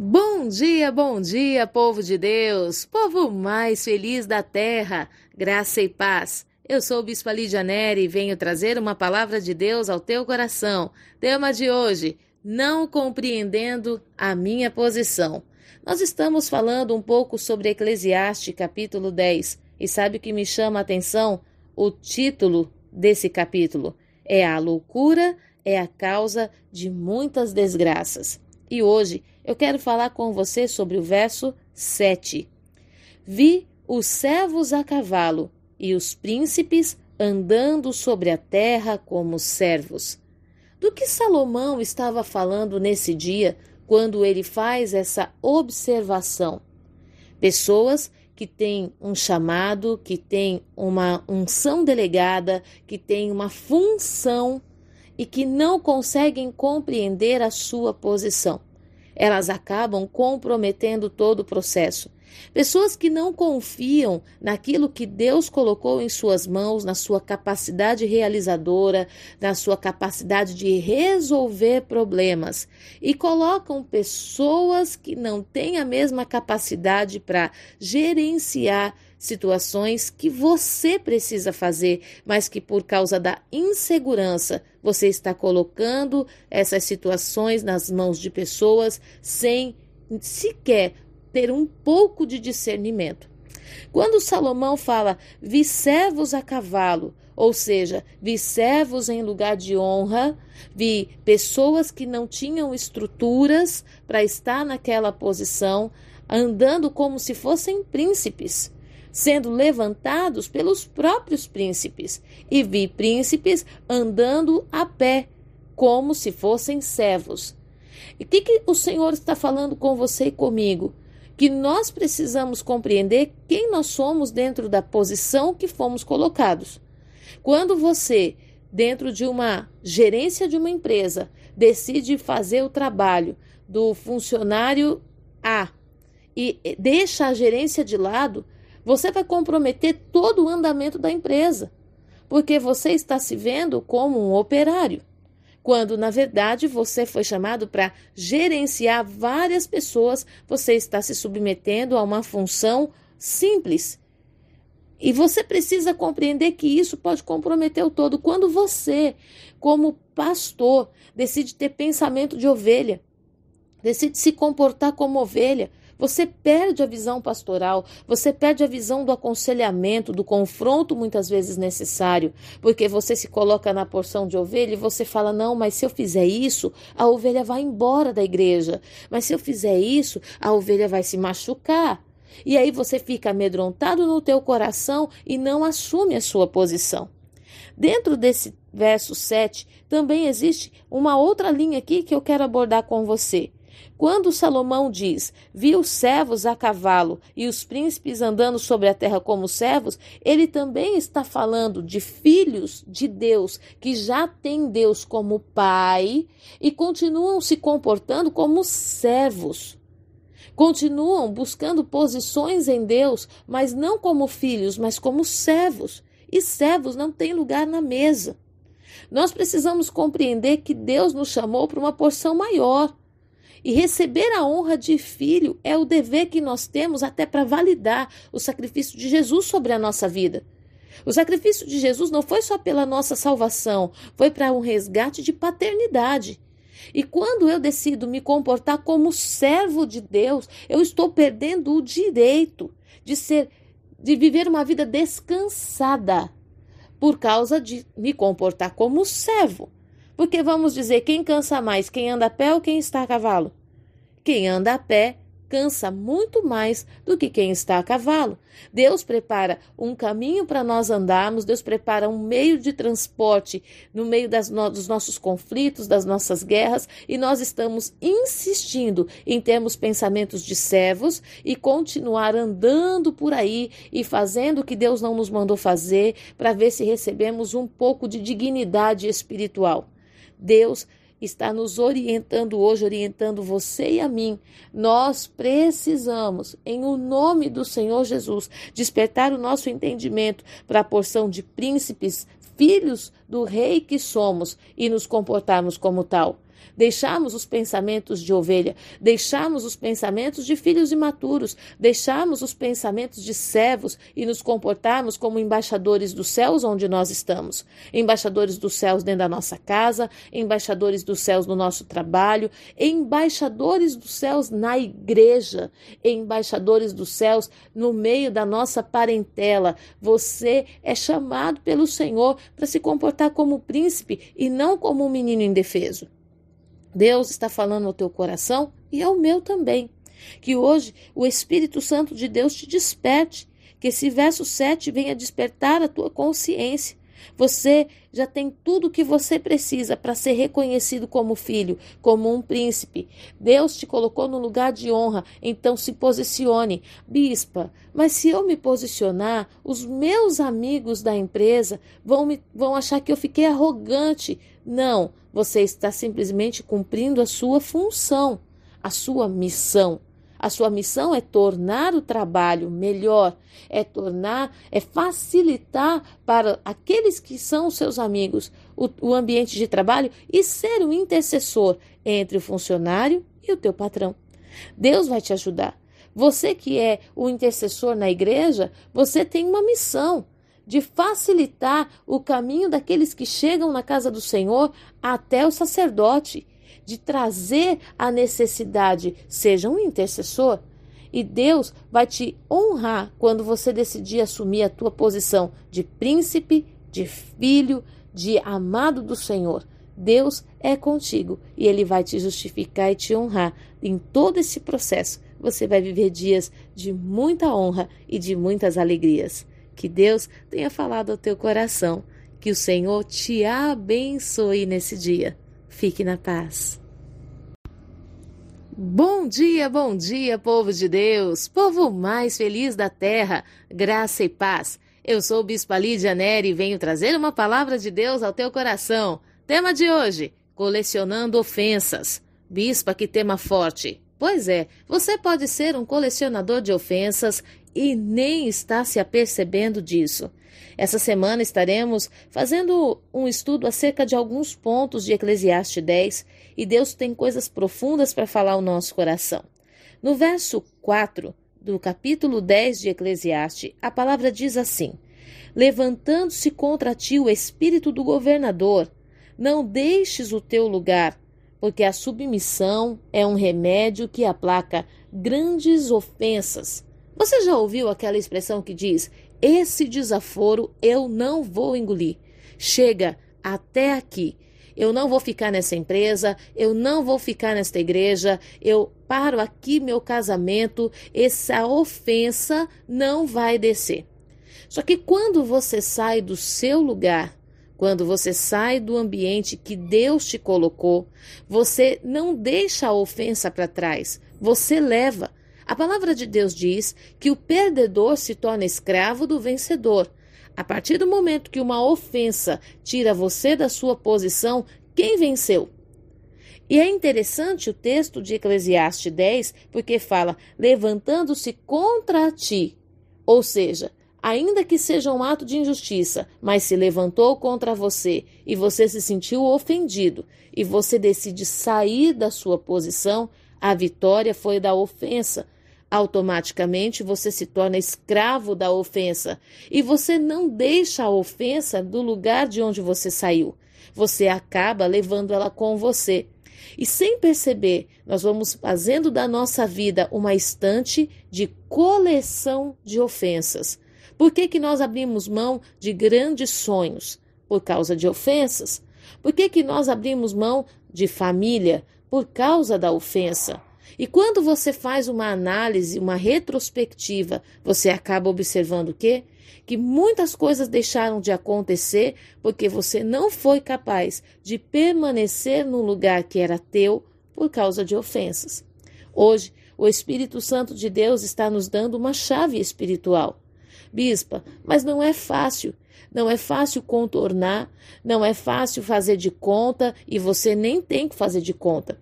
Bom dia, bom dia, povo de Deus, povo mais feliz da terra, graça e paz. Eu sou o Bispo Lídia Neri e venho trazer uma palavra de Deus ao teu coração. Tema de hoje: Não compreendendo a minha posição. Nós estamos falando um pouco sobre Eclesiastes, capítulo 10, e sabe o que me chama a atenção? O título desse capítulo é A loucura é a causa de muitas desgraças. E hoje eu quero falar com você sobre o verso 7. Vi os servos a cavalo e os príncipes andando sobre a terra como servos. Do que Salomão estava falando nesse dia quando ele faz essa observação? Pessoas que têm um chamado, que têm uma unção delegada, que têm uma função e que não conseguem compreender a sua posição elas acabam comprometendo todo o processo. Pessoas que não confiam naquilo que Deus colocou em suas mãos, na sua capacidade realizadora, na sua capacidade de resolver problemas, e colocam pessoas que não têm a mesma capacidade para gerenciar situações que você precisa fazer, mas que por causa da insegurança você está colocando essas situações nas mãos de pessoas sem sequer ter um pouco de discernimento. Quando Salomão fala vi servos a cavalo, ou seja, vi servos em lugar de honra, vi pessoas que não tinham estruturas para estar naquela posição, andando como se fossem príncipes sendo levantados pelos próprios príncipes, e vi príncipes andando a pé, como se fossem servos. E o que, que o Senhor está falando com você e comigo? Que nós precisamos compreender quem nós somos dentro da posição que fomos colocados. Quando você, dentro de uma gerência de uma empresa, decide fazer o trabalho do funcionário A e deixa a gerência de lado, você vai comprometer todo o andamento da empresa, porque você está se vendo como um operário, quando na verdade você foi chamado para gerenciar várias pessoas, você está se submetendo a uma função simples. E você precisa compreender que isso pode comprometer o todo. Quando você, como pastor, decide ter pensamento de ovelha, decide se comportar como ovelha, você perde a visão pastoral, você perde a visão do aconselhamento, do confronto muitas vezes necessário, porque você se coloca na porção de ovelha e você fala: não, mas se eu fizer isso, a ovelha vai embora da igreja. Mas se eu fizer isso, a ovelha vai se machucar. E aí você fica amedrontado no teu coração e não assume a sua posição. Dentro desse verso 7, também existe uma outra linha aqui que eu quero abordar com você. Quando Salomão diz: Vi os servos a cavalo e os príncipes andando sobre a terra como servos, ele também está falando de filhos de Deus que já têm Deus como pai e continuam se comportando como servos. Continuam buscando posições em Deus, mas não como filhos, mas como servos. E servos não têm lugar na mesa. Nós precisamos compreender que Deus nos chamou para uma porção maior. E receber a honra de filho é o dever que nós temos até para validar o sacrifício de Jesus sobre a nossa vida. O sacrifício de Jesus não foi só pela nossa salvação, foi para um resgate de paternidade. E quando eu decido me comportar como servo de Deus, eu estou perdendo o direito de ser de viver uma vida descansada por causa de me comportar como servo. Porque vamos dizer, quem cansa mais, quem anda a pé ou quem está a cavalo? Quem anda a pé cansa muito mais do que quem está a cavalo. Deus prepara um caminho para nós andarmos, Deus prepara um meio de transporte no meio das no, dos nossos conflitos, das nossas guerras, e nós estamos insistindo em termos pensamentos de servos e continuar andando por aí e fazendo o que Deus não nos mandou fazer para ver se recebemos um pouco de dignidade espiritual. Deus está nos orientando hoje, orientando você e a mim. Nós precisamos, em o nome do Senhor Jesus, despertar o nosso entendimento para a porção de príncipes, filhos do rei que somos e nos comportarmos como tal. Deixarmos os pensamentos de ovelha, deixarmos os pensamentos de filhos imaturos, deixarmos os pensamentos de servos e nos comportarmos como embaixadores dos céus onde nós estamos. Embaixadores dos céus dentro da nossa casa, embaixadores dos céus no nosso trabalho, embaixadores dos céus na igreja, embaixadores dos céus no meio da nossa parentela. Você é chamado pelo Senhor para se comportar como príncipe e não como um menino indefeso. Deus está falando ao teu coração e ao meu também. Que hoje o Espírito Santo de Deus te desperte, que esse verso 7 venha despertar a tua consciência você já tem tudo o que você precisa para ser reconhecido como filho, como um príncipe. Deus te colocou no lugar de honra, então se posicione. Bispa, mas se eu me posicionar, os meus amigos da empresa vão, me, vão achar que eu fiquei arrogante. Não, você está simplesmente cumprindo a sua função, a sua missão. A sua missão é tornar o trabalho melhor, é tornar, é facilitar para aqueles que são seus amigos o, o ambiente de trabalho e ser um intercessor entre o funcionário e o teu patrão. Deus vai te ajudar. Você que é o intercessor na igreja, você tem uma missão de facilitar o caminho daqueles que chegam na casa do Senhor até o sacerdote de trazer a necessidade, seja um intercessor, e Deus vai te honrar quando você decidir assumir a tua posição de príncipe, de filho, de amado do Senhor. Deus é contigo e ele vai te justificar e te honrar. Em todo esse processo, você vai viver dias de muita honra e de muitas alegrias. Que Deus tenha falado ao teu coração. Que o Senhor te abençoe nesse dia. Fique na paz. Bom dia, bom dia, povo de Deus, povo mais feliz da terra, graça e paz. Eu sou o Bispo Lídia Neri e venho trazer uma palavra de Deus ao teu coração. Tema de hoje: colecionando ofensas. Bispa, que tema forte. Pois é, você pode ser um colecionador de ofensas e nem está se apercebendo disso. Essa semana estaremos fazendo um estudo acerca de alguns pontos de Eclesiastes 10 e Deus tem coisas profundas para falar ao nosso coração. No verso 4 do capítulo 10 de Eclesiastes, a palavra diz assim: Levantando-se contra ti o espírito do governador, não deixes o teu lugar, porque a submissão é um remédio que aplaca grandes ofensas. Você já ouviu aquela expressão que diz: esse desaforo eu não vou engolir. Chega até aqui. Eu não vou ficar nessa empresa, eu não vou ficar nesta igreja, eu paro aqui meu casamento, essa ofensa não vai descer. Só que quando você sai do seu lugar, quando você sai do ambiente que Deus te colocou, você não deixa a ofensa para trás, você leva. A palavra de Deus diz que o perdedor se torna escravo do vencedor. A partir do momento que uma ofensa tira você da sua posição, quem venceu? E é interessante o texto de Eclesiastes 10, porque fala: levantando-se contra ti. Ou seja, ainda que seja um ato de injustiça, mas se levantou contra você e você se sentiu ofendido e você decide sair da sua posição, a vitória foi da ofensa, automaticamente você se torna escravo da ofensa e você não deixa a ofensa do lugar de onde você saiu. Você acaba levando ela com você. E sem perceber, nós vamos fazendo da nossa vida uma estante de coleção de ofensas. Por que, que nós abrimos mão de grandes sonhos? Por causa de ofensas. Por que, que nós abrimos mão de família? Por causa da ofensa. E quando você faz uma análise, uma retrospectiva, você acaba observando o quê? Que muitas coisas deixaram de acontecer porque você não foi capaz de permanecer no lugar que era teu por causa de ofensas. Hoje, o Espírito Santo de Deus está nos dando uma chave espiritual. Bispa, mas não é fácil. Não é fácil contornar, não é fácil fazer de conta e você nem tem que fazer de conta.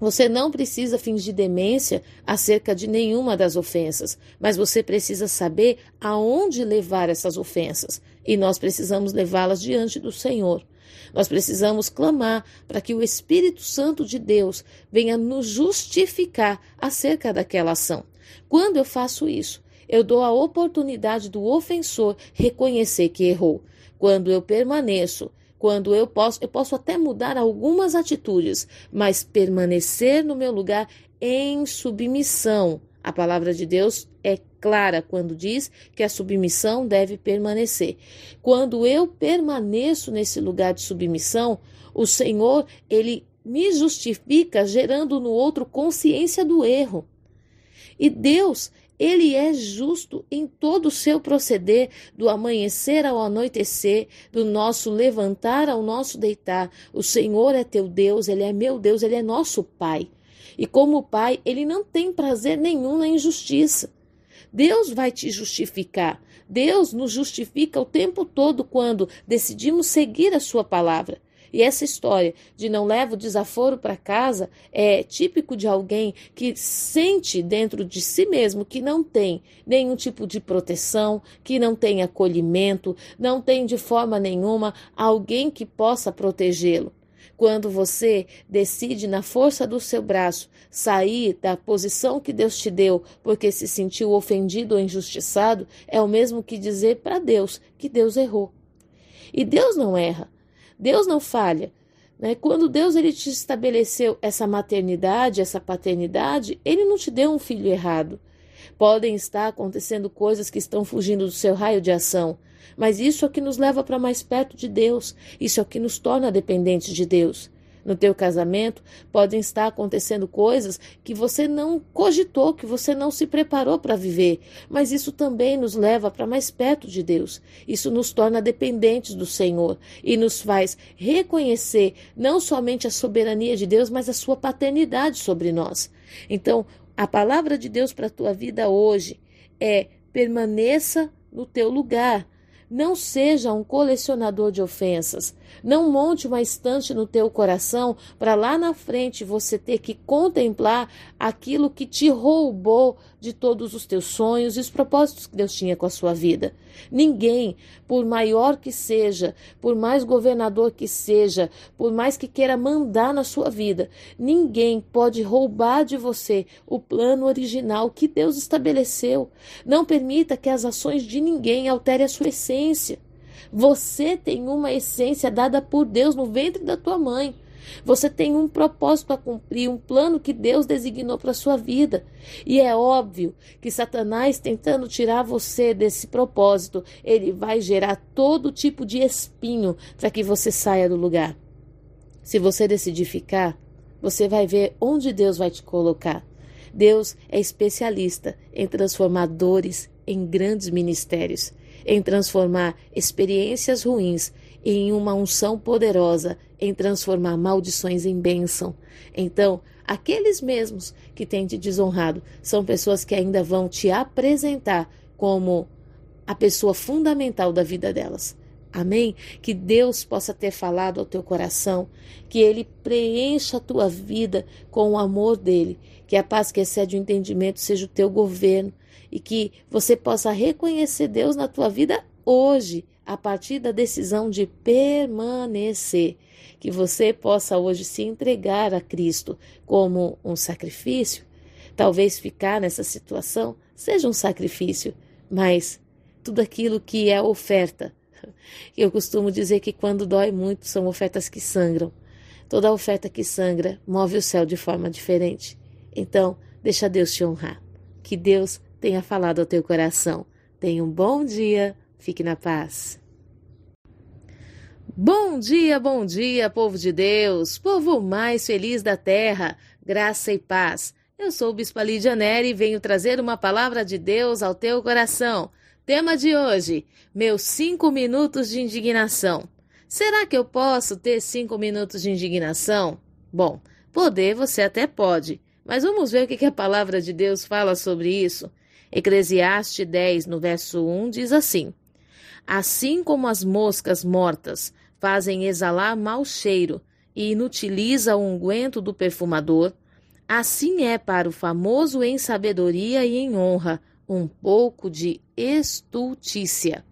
Você não precisa fingir demência acerca de nenhuma das ofensas, mas você precisa saber aonde levar essas ofensas. E nós precisamos levá-las diante do Senhor. Nós precisamos clamar para que o Espírito Santo de Deus venha nos justificar acerca daquela ação. Quando eu faço isso, eu dou a oportunidade do ofensor reconhecer que errou. Quando eu permaneço, quando eu posso, eu posso até mudar algumas atitudes, mas permanecer no meu lugar em submissão. A palavra de Deus é clara quando diz que a submissão deve permanecer. Quando eu permaneço nesse lugar de submissão, o Senhor, ele me justifica gerando no outro consciência do erro. E Deus, ele é justo em todo o seu proceder, do amanhecer ao anoitecer, do nosso levantar ao nosso deitar. O Senhor é teu Deus, ele é meu Deus, ele é nosso Pai. E como Pai, ele não tem prazer nenhum na injustiça. Deus vai te justificar. Deus nos justifica o tempo todo quando decidimos seguir a Sua palavra. E essa história de não leva o desaforo para casa é típico de alguém que sente dentro de si mesmo que não tem nenhum tipo de proteção, que não tem acolhimento, não tem de forma nenhuma alguém que possa protegê-lo. Quando você decide, na força do seu braço, sair da posição que Deus te deu porque se sentiu ofendido ou injustiçado, é o mesmo que dizer para Deus que Deus errou. E Deus não erra. Deus não falha. Né? Quando Deus ele te estabeleceu essa maternidade, essa paternidade, ele não te deu um filho errado. Podem estar acontecendo coisas que estão fugindo do seu raio de ação, mas isso é o que nos leva para mais perto de Deus, isso é o que nos torna dependentes de Deus. No teu casamento podem estar acontecendo coisas que você não cogitou, que você não se preparou para viver, mas isso também nos leva para mais perto de Deus. Isso nos torna dependentes do Senhor e nos faz reconhecer não somente a soberania de Deus, mas a sua paternidade sobre nós. Então, a palavra de Deus para a tua vida hoje é: permaneça no teu lugar. Não seja um colecionador de ofensas. Não monte uma estante no teu coração para lá na frente você ter que contemplar aquilo que te roubou de todos os teus sonhos e os propósitos que Deus tinha com a sua vida. Ninguém, por maior que seja, por mais governador que seja, por mais que queira mandar na sua vida, ninguém pode roubar de você o plano original que Deus estabeleceu. Não permita que as ações de ninguém alterem a sua essência. Você tem uma essência dada por Deus no ventre da tua mãe. Você tem um propósito a cumprir, um plano que Deus designou para a sua vida. E é óbvio que Satanás, tentando tirar você desse propósito, ele vai gerar todo tipo de espinho para que você saia do lugar. Se você decidir ficar, você vai ver onde Deus vai te colocar. Deus é especialista em transformar dores em grandes ministérios em transformar experiências ruins em uma unção poderosa, em transformar maldições em bênção. Então, aqueles mesmos que têm te desonrado são pessoas que ainda vão te apresentar como a pessoa fundamental da vida delas. Amém? Que Deus possa ter falado ao teu coração, que Ele preencha a tua vida com o amor dele, que a paz que excede o entendimento seja o teu governo, e que você possa reconhecer Deus na tua vida hoje, a partir da decisão de permanecer. Que você possa hoje se entregar a Cristo como um sacrifício. Talvez ficar nessa situação seja um sacrifício, mas tudo aquilo que é oferta. Eu costumo dizer que quando dói muito são ofertas que sangram. Toda oferta que sangra move o céu de forma diferente. Então, deixa Deus te honrar. Que Deus tenha falado ao teu coração. Tenha um bom dia, fique na paz. Bom dia, bom dia, povo de Deus, povo mais feliz da terra, graça e paz. Eu sou o Bispo Lídia Neri e venho trazer uma palavra de Deus ao teu coração. Tema de hoje: meus cinco minutos de indignação. Será que eu posso ter cinco minutos de indignação? Bom, poder você até pode, mas vamos ver o que a palavra de Deus fala sobre isso. Eclesiastes 10, no verso 1, diz assim: Assim como as moscas mortas fazem exalar mau cheiro e inutiliza o unguento do perfumador, assim é para o famoso em sabedoria e em honra um pouco de estultícia.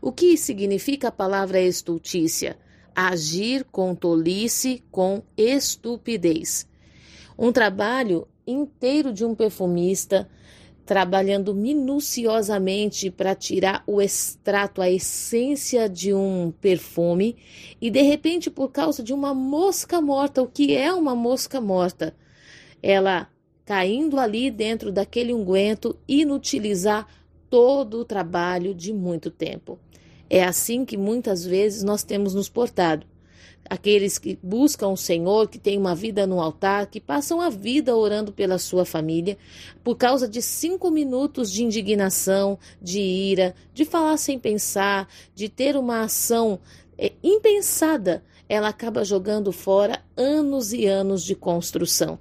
O que significa a palavra estultícia? agir com tolice, com estupidez. Um trabalho inteiro de um perfumista trabalhando minuciosamente para tirar o extrato, a essência de um perfume, e de repente, por causa de uma mosca morta, o que é uma mosca morta? Ela caindo ali dentro daquele unguento, inutilizar todo o trabalho de muito tempo. É assim que muitas vezes nós temos nos portado aqueles que buscam o Senhor, que têm uma vida no altar, que passam a vida orando pela sua família, por causa de cinco minutos de indignação, de ira, de falar sem pensar, de ter uma ação é, impensada, ela acaba jogando fora anos e anos de construção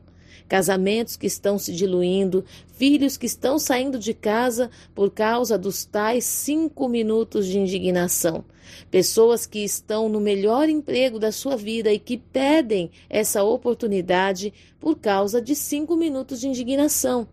casamentos que estão se diluindo, filhos que estão saindo de casa por causa dos tais cinco minutos de indignação. Pessoas que estão no melhor emprego da sua vida e que pedem essa oportunidade por causa de cinco minutos de indignação.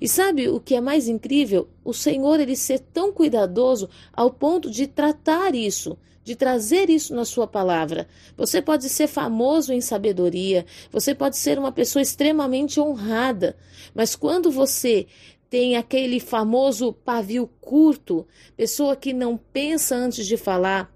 E sabe o que é mais incrível? O Senhor ele ser tão cuidadoso ao ponto de tratar isso, de trazer isso na sua palavra. Você pode ser famoso em sabedoria, você pode ser uma pessoa extremamente honrada, mas quando você tem aquele famoso pavio curto, pessoa que não pensa antes de falar,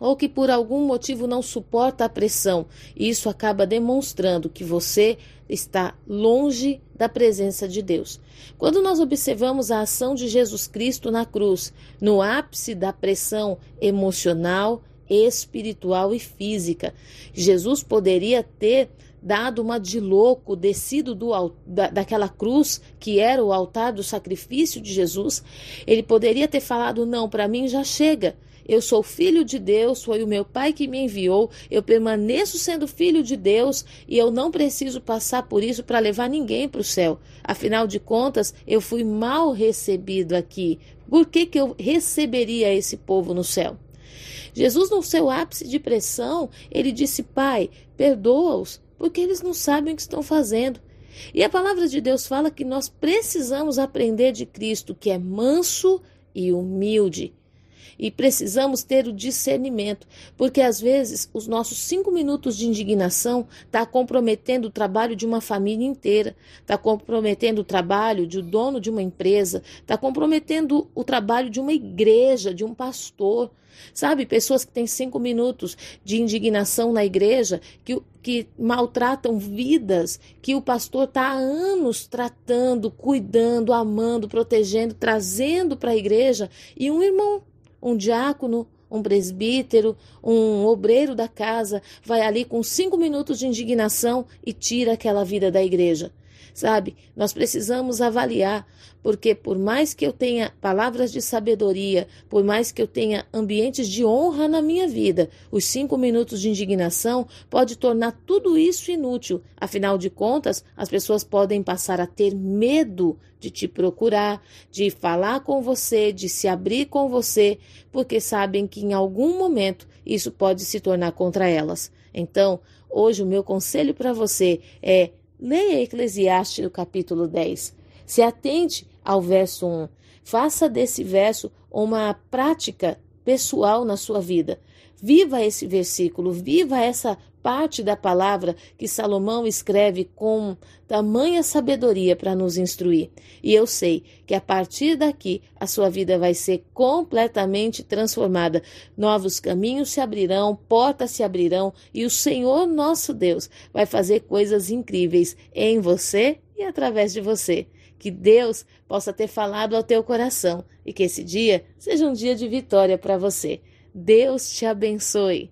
ou que por algum motivo não suporta a pressão. Isso acaba demonstrando que você está longe da presença de Deus. Quando nós observamos a ação de Jesus Cristo na cruz, no ápice da pressão emocional, espiritual e física, Jesus poderia ter dado uma de louco, descido do, da, daquela cruz que era o altar do sacrifício de Jesus, ele poderia ter falado: Não, para mim já chega. Eu sou filho de Deus, foi o meu Pai que me enviou, eu permaneço sendo filho de Deus e eu não preciso passar por isso para levar ninguém para o céu. Afinal de contas, eu fui mal recebido aqui. Por que, que eu receberia esse povo no céu? Jesus, no seu ápice de pressão, ele disse: Pai, perdoa-os, porque eles não sabem o que estão fazendo. E a palavra de Deus fala que nós precisamos aprender de Cristo, que é manso e humilde. E precisamos ter o discernimento, porque às vezes os nossos cinco minutos de indignação está comprometendo o trabalho de uma família inteira, está comprometendo o trabalho de um dono de uma empresa, está comprometendo o trabalho de uma igreja, de um pastor. Sabe, pessoas que têm cinco minutos de indignação na igreja, que, que maltratam vidas, que o pastor está há anos tratando, cuidando, amando, protegendo, trazendo para a igreja, e um irmão um diácono, um presbítero, um obreiro da casa vai ali com cinco minutos de indignação e tira aquela vida da igreja. Sabe, nós precisamos avaliar, porque por mais que eu tenha palavras de sabedoria, por mais que eu tenha ambientes de honra na minha vida, os cinco minutos de indignação pode tornar tudo isso inútil. Afinal de contas, as pessoas podem passar a ter medo de te procurar, de falar com você, de se abrir com você, porque sabem que em algum momento isso pode se tornar contra elas. Então, hoje o meu conselho para você é Leia Eclesiastes, capítulo 10. Se atente ao verso 1. Faça desse verso uma prática pessoal na sua vida. Viva esse versículo, viva essa parte da palavra que Salomão escreve com tamanha sabedoria para nos instruir. E eu sei que a partir daqui a sua vida vai ser completamente transformada. Novos caminhos se abrirão, portas se abrirão e o Senhor nosso Deus vai fazer coisas incríveis em você e através de você. Que Deus possa ter falado ao teu coração e que esse dia seja um dia de vitória para você. Deus te abençoe.